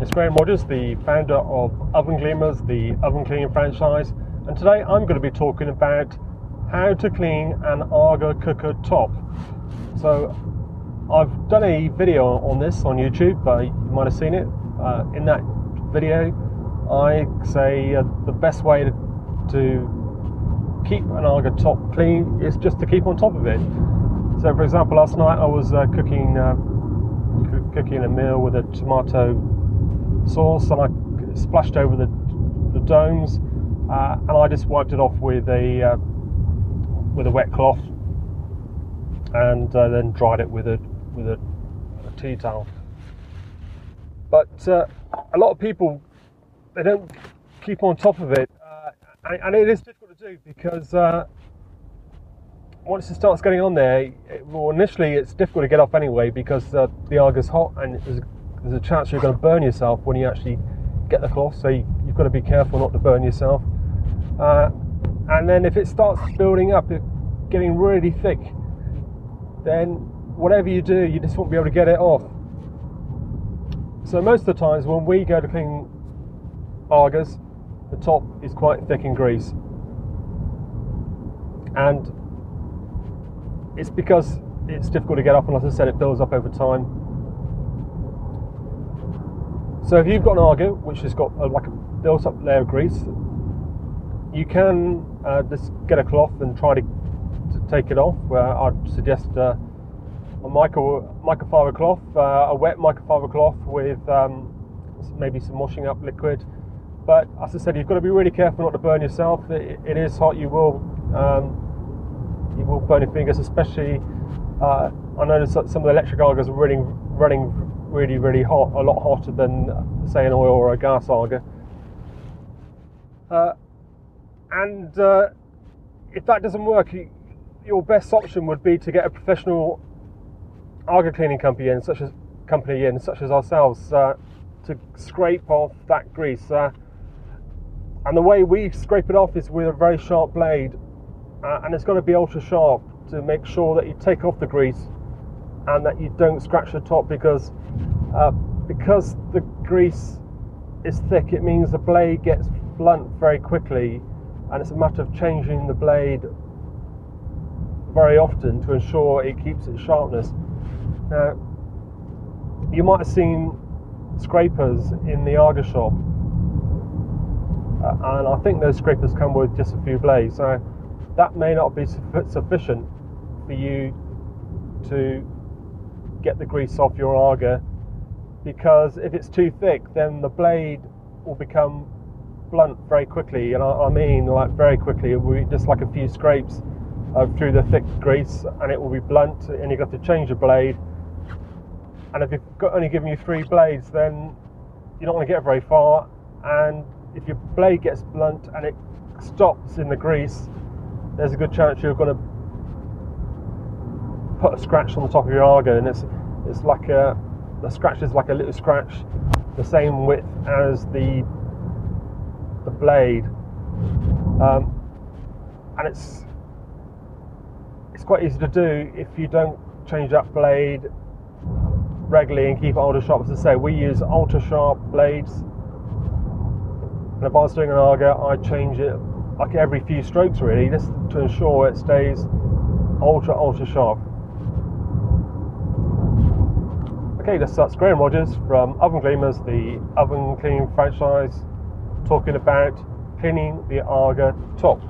It's Graham Rogers, the founder of Oven Gleamers, the oven cleaning franchise, and today I'm going to be talking about how to clean an Aga cooker top. So, I've done a video on this on YouTube, but you might have seen it. Uh, in that video, I say uh, the best way to, keep an Aga top clean is just to keep on top of it. So, for example, last night I was uh, cooking uh, cooking a meal with a tomato sauce, and I splashed over the the domes, uh, and I just wiped it off with a uh, with a wet cloth, and uh, then dried it with a with a, a tea towel. But uh, a lot of people they don't keep on top of it, and, and, it is difficult to do because once it starts getting on there, it, well, initially it's difficult to get off anyway because uh, the Aga's hot and there's, there's, a chance you're going to burn yourself when you actually get the cloth. So you, have got to be careful not to burn yourself. Uh, and then if it starts building up, it, getting really thick, then whatever you do, you just won't be able to get it off. So most of the times when we go to clean Agas, the top is quite thick in grease. And it's because it's difficult to get off, and as I said, it builds up over time. So if you've got an Aga which has got a, like a built-up layer of grease, you can uh, just get a cloth and try to, to take it off. Where I'd suggest uh, a micro microfiber cloth, uh, a wet microfiber cloth with um, maybe some washing up liquid. But as I said, you've got to be really careful not to burn yourself. it, it is hot. You will um, you will burn your fingers, especially. Uh, I noticed that some of the electric Agas are running, running really, really hot, a lot hotter than, say, an oil or a gas Aga. Uh, and uh, if that doesn't work, you, your best option would be to get a professional Aga cleaning company in, such as company in, such as ourselves, uh, to scrape off that grease. Uh, and the way we scrape it off is with a very sharp blade uh, and it's got to be ultra sharp to make sure that you take off the grease and that you don't scratch the top because uh, because the grease is thick it means the blade gets blunt very quickly and it's a matter of changing the blade very often to ensure it keeps its sharpness. Now you might have seen scrapers in the Aga shop uh, and I think those scrapers come with just a few blades. So that may not be sufficient for you to get the grease off your Aga because if it's too thick, then the blade will become blunt very quickly. And I, mean, like very quickly, be just like a few scrapes uh, through the thick grease, and it will be blunt. And you've got to change the blade. And if you've got only given you three blades, then you're not going to get very far. And if your blade gets blunt and it stops in the grease, there's a good chance you're going to put a scratch on the top of your Aga, and it's it's like a the scratch is like a little scratch, the same width as the the blade, um, and it's it's quite easy to do if you don't change that blade regularly and keep it ultra sharp. As I say, we use ultra sharp blades, and if I was doing an Aga, I'd change it like every few strokes really, just to ensure it stays ultra, ultra sharp. Okay, this that's Graham Rogers from Oven Gleamers, the oven cleaning franchise, talking about cleaning the Aga top.